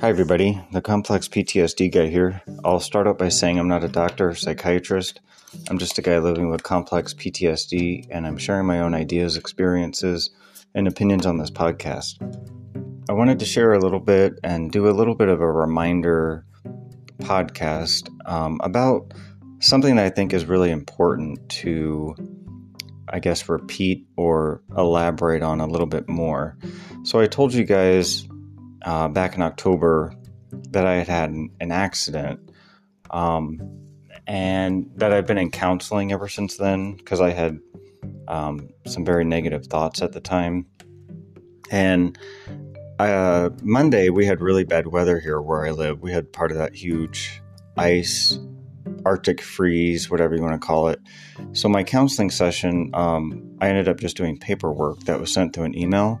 Hi, everybody. The Complex PTSD guy here. I'll start out by saying I'm not a doctor or psychiatrist. I'm just a guy living with complex PTSD, and I'm sharing my own ideas, experiences, and opinions on this podcast. I wanted to share a little bit and do a little bit of a reminder podcast um, about something that I think is really important to, I guess, repeat or elaborate on a little bit more. So I told you guys uh, back in October that I had had an, accident, um, and that I've been in counseling ever since then because I had um, some very negative thoughts at the time. And uh, Monday we had really bad weather here where I live. We had part of that huge ice, Arctic freeze, whatever you want to call it. So my counseling session, um, I ended up just doing paperwork that was sent through an email.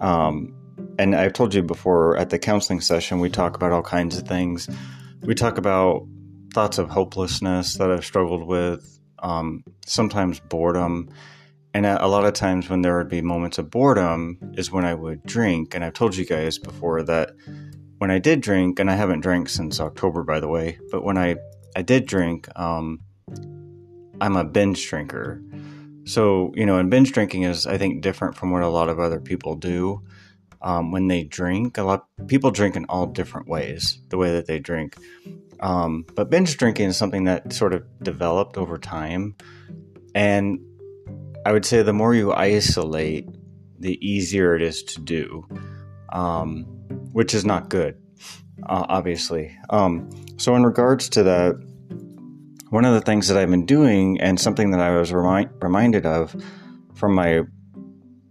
Um, and I've told you before at the counseling session, we talk about all kinds of things. We talk about thoughts of hopelessness that I've struggled with, um, sometimes boredom. And a lot of times when there would be moments of boredom is when I would drink. And I've told you guys before that when I did drink, and I haven't drank since October, by the way, but when I, I did drink, um, I'm a binge drinker. So, you know, and binge drinking is, I think, different from what a lot of other people do um, when they drink. A lot people drink in all different ways, the way that they drink. Um, but binge drinking is something that sort of developed over time, and I would say the more you isolate, the easier it is to do, um, which is not good, uh, obviously. Um, so, in regards to that, one of the things that I've been doing, and something that I was remind, reminded of from my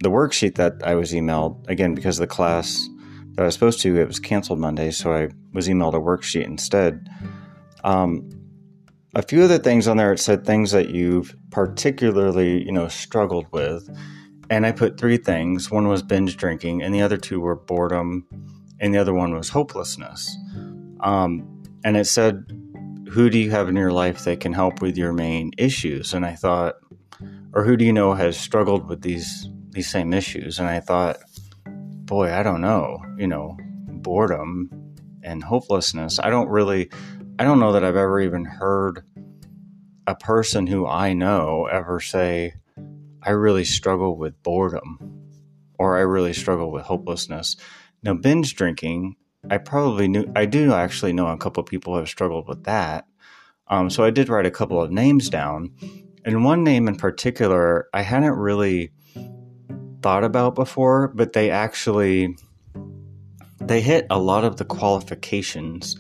the worksheet that I was emailed, again, because the class that I was supposed to, it was canceled Monday, so I was emailed a worksheet instead. Um, a few of the things on there, it said things that you've particularly, you know, struggled with. And I put three things. One was binge drinking, and the other two were boredom, and the other one was hopelessness. Um, and it said, Who do you have in your life that can help with your main issues? And I thought, or who do you know has struggled with these these same issues. And I thought, boy, I don't know, you know, boredom and hopelessness. I don't really, I don't know that I've ever even heard a person who I know ever say, I really struggle with boredom or I really struggle with hopelessness. Now, binge drinking, I probably knew, I do actually know a couple people have struggled with that. Um, so I did write a couple of names down. And one name in particular, I hadn't really thought about before, but they actually they hit a lot of the qualifications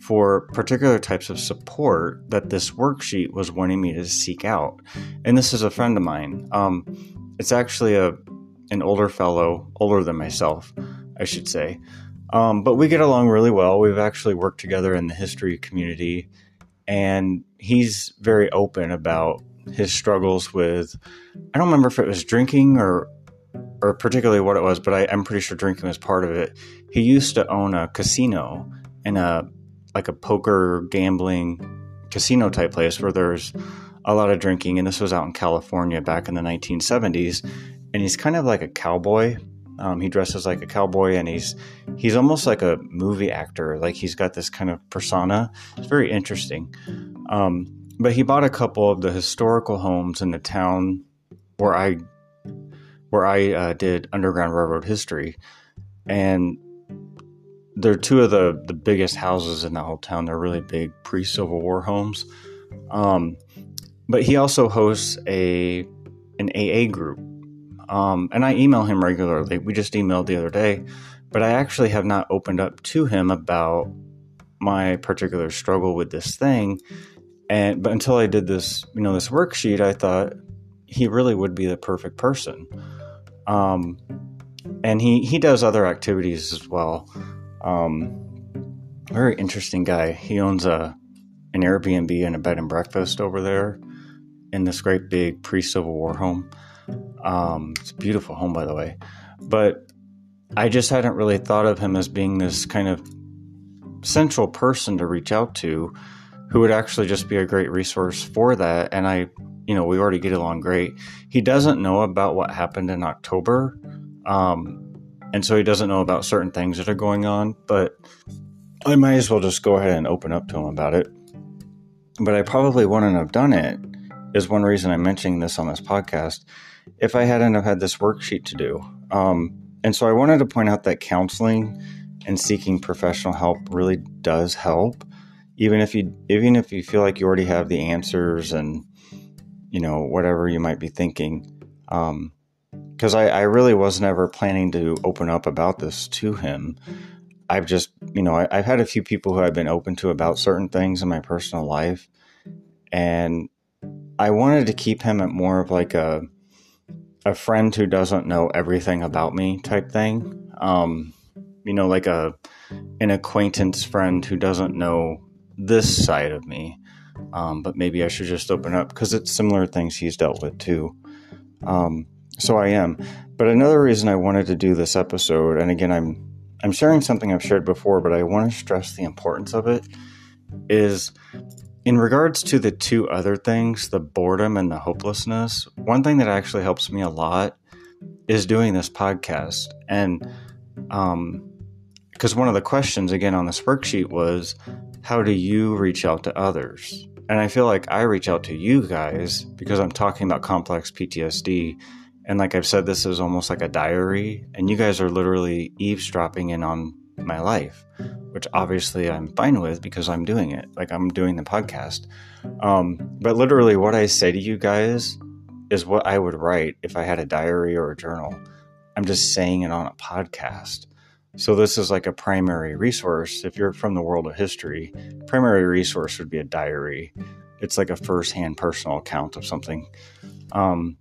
for particular types of support that this worksheet was wanting me to seek out. And this is a friend of mine. Um, it's actually a an older fellow, older than myself, I should say. Um, but we get along really well. We've actually worked together in the history community, and he's very open about his struggles with. I don't remember if it was drinking or or particularly what it was, but I, am pretty sure drinking was part of it. He used to own a casino and a like a poker gambling casino type place where there's a lot of drinking, and this was out in California back in the 1970s. And he's kind of like a cowboy. Um, he dresses like a cowboy, and he's he's almost like a movie actor. Like he's got this kind of persona. It's very interesting. Um, but he bought a couple of the historical homes in the town where I where I uh, did Underground Railroad history, and they're two of the the biggest houses in the whole town. They're really big pre Civil War homes. Um, but he also hosts a an AA group, um, and I email him regularly. We just emailed the other day, but I actually have not opened up to him about my particular struggle with this thing. And but until I did this, you know, this worksheet, I thought he really would be the perfect person. Um, and he, he does other activities as well. Um, very interesting guy. He owns a an Airbnb and a bed and breakfast over there in this great big pre Civil War home. Um, it's a beautiful home, by the way. But I just hadn't really thought of him as being this kind of central person to reach out to who would actually just be a great resource for that. And I you know, we already get along great. He doesn't know about what happened in October. Um, and so he doesn't know about certain things that are going on. But I might as well just go ahead and open up to him about it. But I probably wouldn't have done it. Is one reason I'm mentioning this on this podcast. If I hadn't have had this worksheet to do, um, and so I wanted to point out that counseling and seeking professional help really does help, even if you even if you feel like you already have the answers and you know whatever you might be thinking. Um, because I, I really was never planning to open up about this to him. I've just, you know, I, have had a few people who I've been open to about certain things in my personal life, and I wanted to keep him at more of like a a friend who doesn't know everything about me type thing. Um, you know, like a an acquaintance friend who doesn't know this side of me. Um, but maybe I should just open up because it's similar things he's dealt with too. Um, so I am. But another reason I wanted to do this episode, and again, I'm I'm sharing something I've shared before, but I want to stress the importance of it, is in regards to the two other things, the boredom and the hopelessness. One thing that actually helps me a lot is doing this podcast, and um, because one of the questions again on this worksheet was, how do you reach out to others? And I feel like I reach out to you guys because I'm talking about complex PTSD and like I've said, this is almost like a diary, and you guys are literally eavesdropping in on my life, which obviously I'm fine with because I'm doing it. Like I'm doing the podcast. Um, but literally, what I say to you guys is what I would write if I had a diary or a journal. I'm just saying it on a podcast. So this is like a primary resource. If you're from the world of history, primary resource would be a diary. It's like a first-hand personal account of something. Um,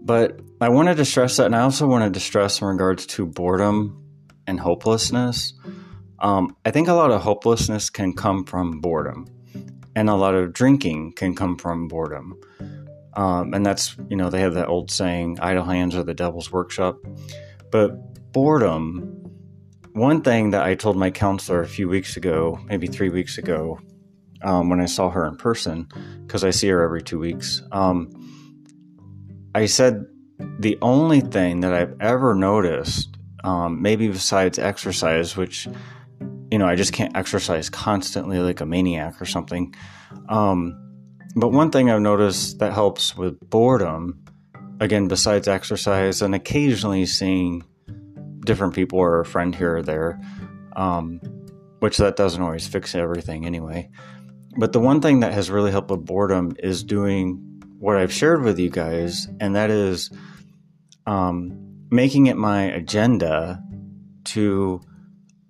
but I wanted to stress that, and I also wanted to stress in regards to boredom and hopelessness. Um, I think a lot of hopelessness can come from boredom, and a lot of drinking can come from boredom. Um, and that's, you know, they have that old saying, idle hands are the devil's workshop. But boredom, one thing that I told my counselor a few weeks ago, maybe three weeks ago, um, when I saw her in person, because I see her every two weeks, um, I said the only thing that I've ever noticed, um, maybe besides exercise, which, you know, I just can't exercise constantly like a maniac or something. Um, but one thing I've noticed that helps with boredom, again, besides exercise and occasionally seeing different people or a friend here or there, um, which that doesn't always fix everything anyway. But the one thing that has really helped with boredom is doing what I've shared with you guys, and that is um, making it my agenda to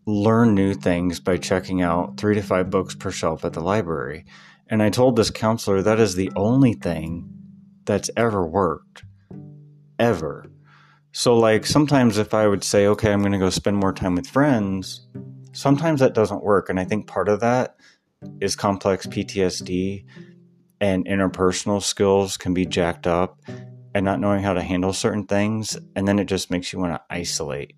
learn new things by checking out three to five books per shelf at the library. And I told this counselor that is the only thing that's ever worked. Ever. So, like, sometimes if I would say, okay, I'm going to go spend more time with friends, sometimes that doesn't work. And I think part of that is complex PTSD and interpersonal skills can be jacked up and not knowing how to handle certain things and then it just makes you want to isolate.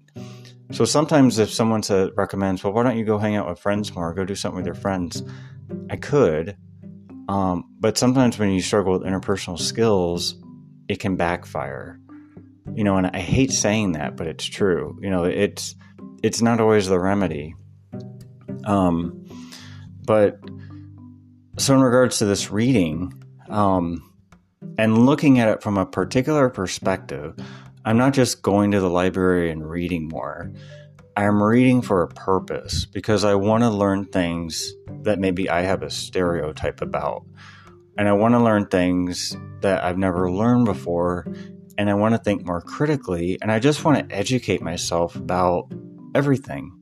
So sometimes if someone says, recommends well why don't you go hang out with friends more? Go do something with your friends. I could um, but sometimes when you struggle with interpersonal skills it can backfire you know and i hate saying that but it's true you know it's it's not always the remedy um, but so, in regards to this reading, um, and looking at it from a particular perspective, I'm not just going to the library and reading more. I'm reading for a purpose because I want to learn things that maybe I have a stereotype about. And I want to learn things that I've never learned before. And I want to think more critically. And I just want to educate myself about everything,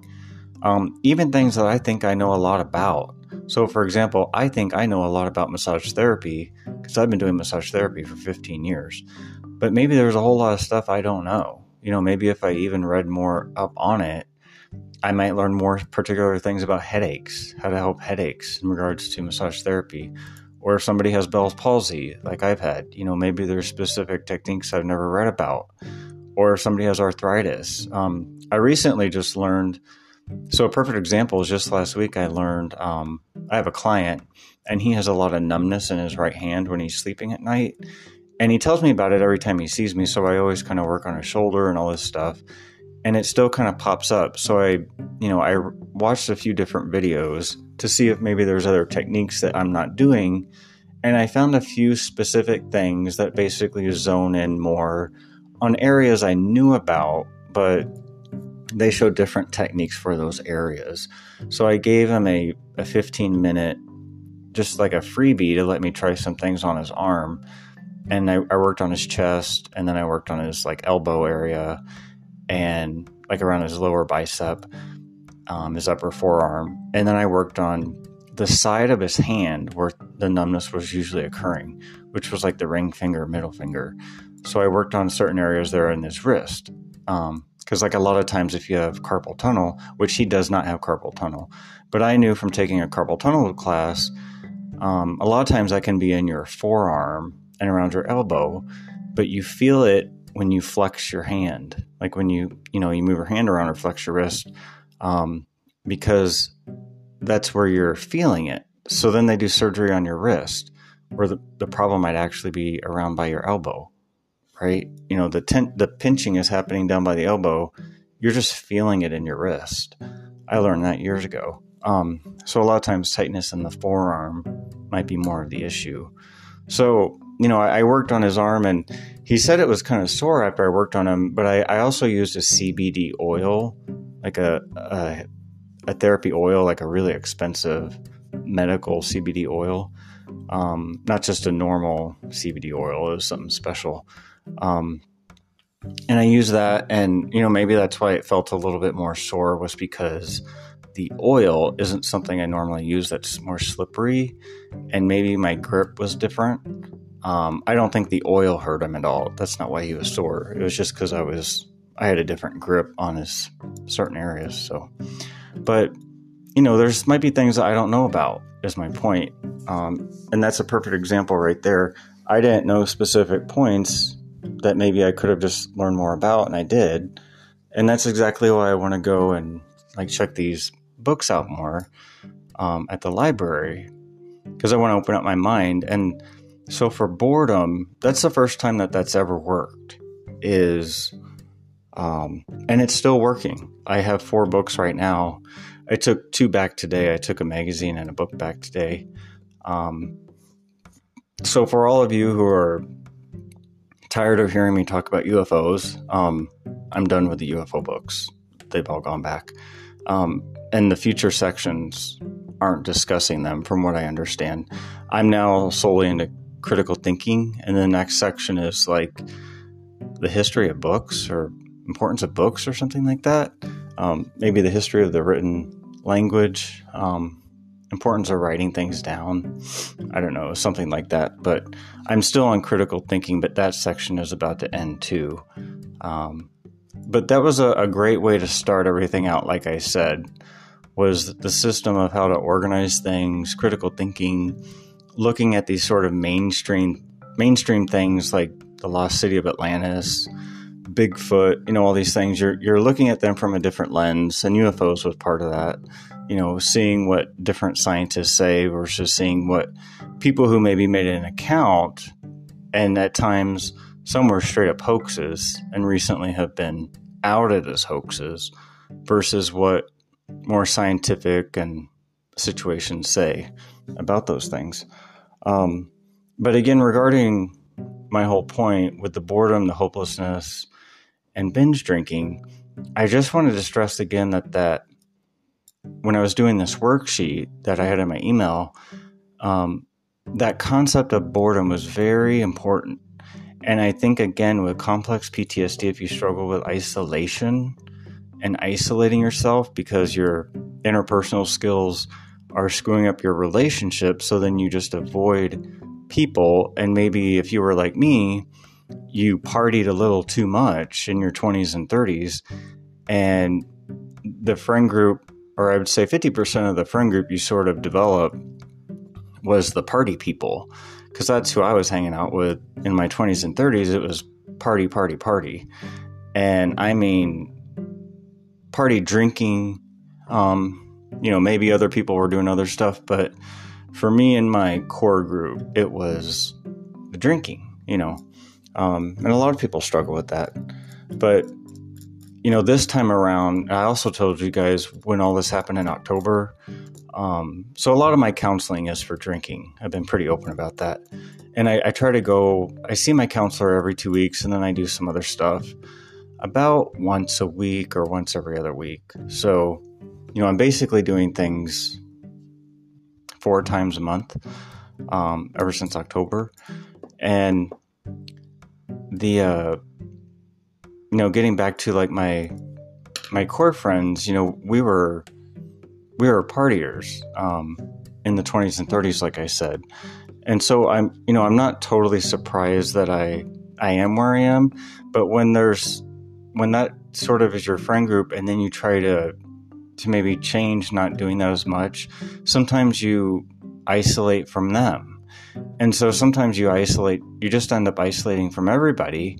um, even things that I think I know a lot about. So, for example, I think I know a lot about massage therapy because I've been doing massage therapy for 15 years. But maybe there's a whole lot of stuff I don't know. You know, maybe if I even read more up on it, I might learn more particular things about headaches, how to help headaches in regards to massage therapy. Or if somebody has Bell's palsy, like I've had, you know, maybe there's specific techniques I've never read about. Or if somebody has arthritis. Um, I recently just learned so a perfect example is just last week I learned um, I have a client and he has a lot of numbness in his right hand when he's sleeping at night, and he tells me about it every time he sees me. So I always kind of work on his shoulder and all this stuff. And it still kind of pops up. So I, you know, I watched a few different videos to see if maybe there's other techniques that I'm not doing. And I found a few specific things that basically zone in more on areas I knew about, but they show different techniques for those areas. So I gave him a, a 15 minute, just like a freebie to let me try some things on his arm. And I, I worked on his chest and then I worked on his like elbow area and like around his lower bicep, um, his upper forearm. And then I worked on the side of his hand where the numbness was usually occurring, which was like the ring finger, middle finger. So I worked on certain areas there in his wrist. Um, because like a lot of times if you have carpal tunnel which he does not have carpal tunnel but i knew from taking a carpal tunnel class um, a lot of times that can be in your forearm and around your elbow but you feel it when you flex your hand like when you you know you move your hand around or flex your wrist um, because that's where you're feeling it so then they do surgery on your wrist where the, the problem might actually be around by your elbow right? You know, the ten- the pinching is happening down by the elbow. You're just feeling it in your wrist. I learned that years ago. Um, so a lot of times tightness in the forearm might be more of the issue. So you know, I, I worked on his arm, and he said it was kind of sore after I worked on him. But I, I also used a CBD oil, like a, a a therapy oil, like a really expensive medical CBD oil, um, not just a normal CBD oil. It was something special. Um, and I use that, and you know maybe that's why it felt a little bit more sore was because the oil isn't something I normally use. That's more slippery, and maybe my grip was different. Um, I don't think the oil hurt him at all. That's not why he was sore. It was just because I was I had a different grip on his certain areas. So, but you know, there's might be things that I don't know about. Is my point, um, and that's a perfect example right there. I didn't know specific points that maybe I could have just learned more about, and I did. And that's exactly why I want to go and like check these books out more um, at the library because I want to open up my mind. And so for boredom, that's the first time that that's ever worked. Is um, and it's still working. I have four books right now. I took two back today. I took a magazine and a book back today. Um, so for all of you who are tired of hearing me talk about UFOs. Um, I'm done with the UFO books. They've all gone back. Um, and the future sections aren't discussing them, from what I understand. I'm now solely into critical thinking, and the next section is like the history of books or importance of books or something like that. Um, maybe the history of the written language. Um, importance of writing things down. I don't know, something like that. But I'm still on critical thinking, but that section is about to end too. Um, but that was a, a, great way to start everything out, like I said, was the system of how to organize things, critical thinking, looking at these sort of mainstream mainstream things like the lost city of Atlantis, Bigfoot, you know, all these things. You're you're looking at them from a different lens, and UFOs was part of that you know, seeing what different scientists say versus seeing what people who maybe made an account and at times some were straight up hoaxes and recently have been outed as hoaxes versus what more scientific and situations say about those things. Um, but again, regarding my whole point with the boredom, the hopelessness, and binge drinking, I just wanted to stress again that that when I was doing this worksheet that I had in my email, um, that concept of boredom was very important. And I think, again, with complex PTSD, if you struggle with isolation and isolating yourself because your interpersonal skills are screwing up your relationship, so then you just avoid people. And maybe if you were like me, you partied a little too much in your 20s and 30s, and the friend group or I would say 50% of the friend group you sort of develop was the party people, because that's who I was hanging out with in my 20s and 30s. It was party, party, party. And I mean, party drinking, um, you know, maybe other people were doing other stuff, but for me and my core group, it was the drinking, you know. Um, and a lot of people struggle with that. But you know, this time around, I also told you guys when all this happened in October. Um, so a lot of my counseling is for drinking. I've been pretty open about that. And I, I try to go, I see my counselor every two weeks and then I do some other stuff about once a week or once every other week. So, you know, I'm basically doing things four times a month um, ever since October. And the, uh, you know, getting back to like my my core friends, you know, we were we were partiers um, in the 20s and 30s, like I said, and so I'm, you know, I'm not totally surprised that I I am where I am, but when there's when that sort of is your friend group, and then you try to to maybe change not doing that as much, sometimes you isolate from them, and so sometimes you isolate, you just end up isolating from everybody.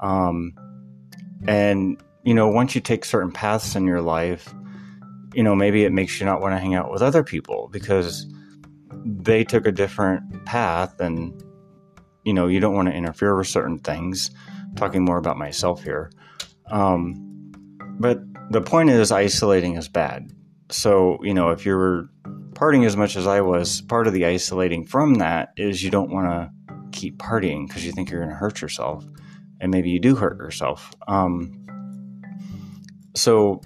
Um, and, you know, once you take certain paths in your life, you know, maybe it makes you not want to hang out with other people because they took a different path and, you know, you don't want to interfere with certain things. Talking more about myself here. Um, but the point is, isolating is bad. So, you know, if you're partying as much as I was, part of the isolating from that is you don't want to keep partying because you think you're going to hurt yourself and maybe you do hurt yourself. Um, so,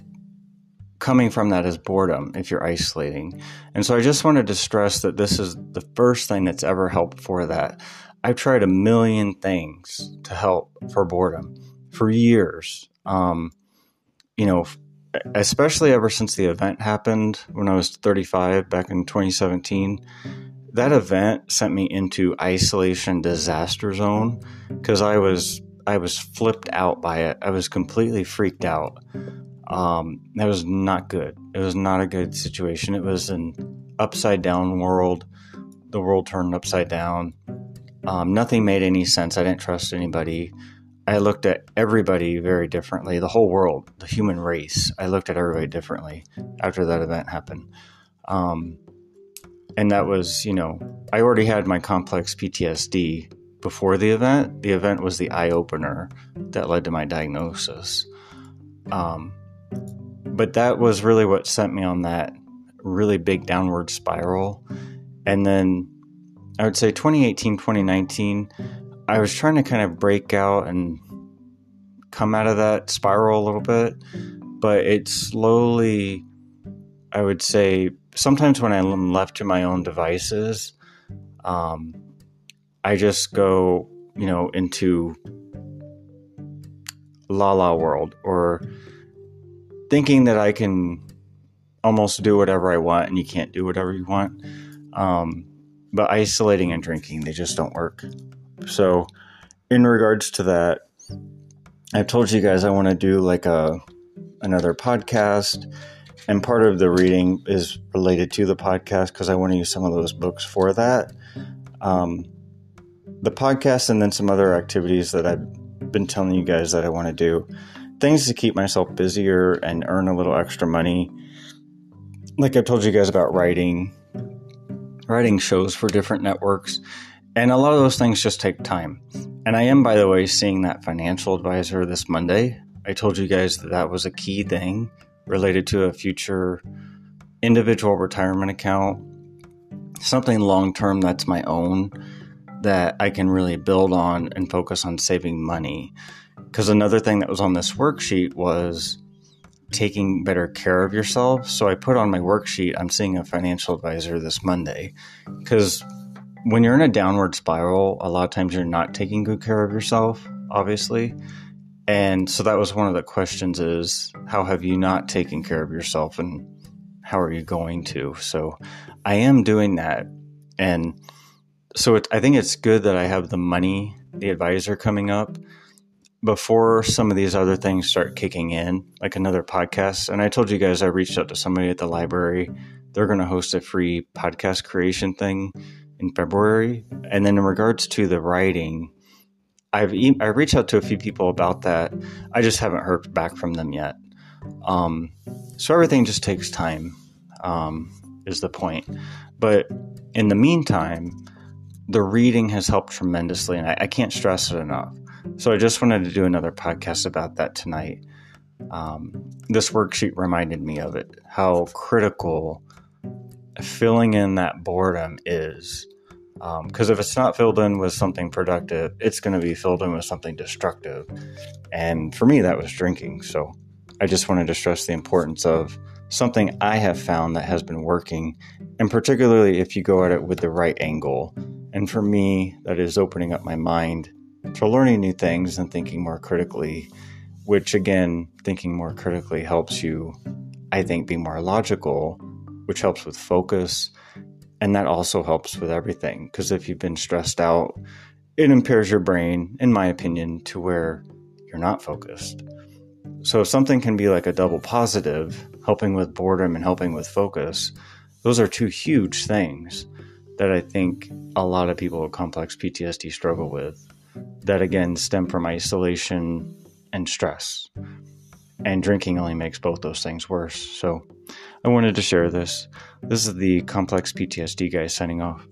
coming from that is boredom if you're isolating. And so, I just wanted to stress that this is the first thing that's ever helped for that. I've tried a million things to help for boredom for years. Um, you know, especially ever since the event happened when I was 35 back in 2017 that event sent me into isolation disaster zone because I was I was flipped out by it. I was completely freaked out. Um, that was not good. It was not a good situation. It was an upside down world. The world turned upside down. Um, nothing made any sense. I didn't trust anybody. I looked at everybody very differently. The whole world, the human race, I looked at everybody differently after that event happened. Um, and that was, you know, I already had my complex PTSD before the event. The event was the eye opener that led to my diagnosis. Um, but that was really what sent me on that really big downward spiral. And then I would say 2018, 2019, I was trying to kind of break out and come out of that spiral a little bit, but it slowly, I would say, sometimes when I'm left to my own devices, um, I just go, you know, into la la world or thinking that I can almost do whatever I want and you can't do whatever you want. Um, but isolating and drinking, they just don't work. So, in regards to that, I've told you guys I want to do like a another podcast, and part of the reading is related to the podcast because I want to use some of those books for that. Um, the podcast and then some other activities that I've been telling you guys that I want to do. Things to keep myself busier and earn a little extra money. Like I've told you guys about writing, writing shows for different networks. And a lot of those things just take time. And I am, by the way, seeing that financial advisor this Monday. I told you guys that that was a key thing related to a future individual retirement account, something long term that's my own that I can really build on and focus on saving money. Because another thing that was on this worksheet was taking better care of yourself. So I put on my worksheet, I'm seeing a financial advisor this Monday. Because when you're in a downward spiral, a lot of times you're not taking good care of yourself, obviously. And so that was one of the questions is how have you not taken care of yourself and how are you going to? So I am doing that. And so it, I think it's good that I have the money, the advisor coming up before some of these other things start kicking in, like another podcast. And I told you guys I reached out to somebody at the library. They're going to host a free podcast creation thing in February. And then in regards to the writing, I've e- I reached out to a few people about that. I just haven't heard back from them yet. Um, so everything just takes time, um, is the point. But in the meantime, the reading has helped tremendously, and I, I, can't stress it enough. So I just wanted to do another podcast about that tonight. um, this worksheet reminded me of it how critical filling in that boredom is. Because um, if it's not filled in with something productive, it's going to be filled in with something destructive. And for me, that was drinking. So I just wanted to stress the importance of something I have found that has been working, and particularly if you go at it with the right angle. And for me, that is opening up my mind to learning new things and thinking more critically, which again, thinking more critically helps you, I think, be more logical, which helps with focus. And that also helps with everything. Because if you've been stressed out, it impairs your brain, in my opinion, to where you're not focused. So if something can be like a double positive, helping with boredom and helping with focus, those are two huge things that I think a lot of people with complex PTSD struggle with. That again stem from isolation and stress. And drinking only makes both those things worse. So I wanted to share this. This is the complex PTSD guy signing off.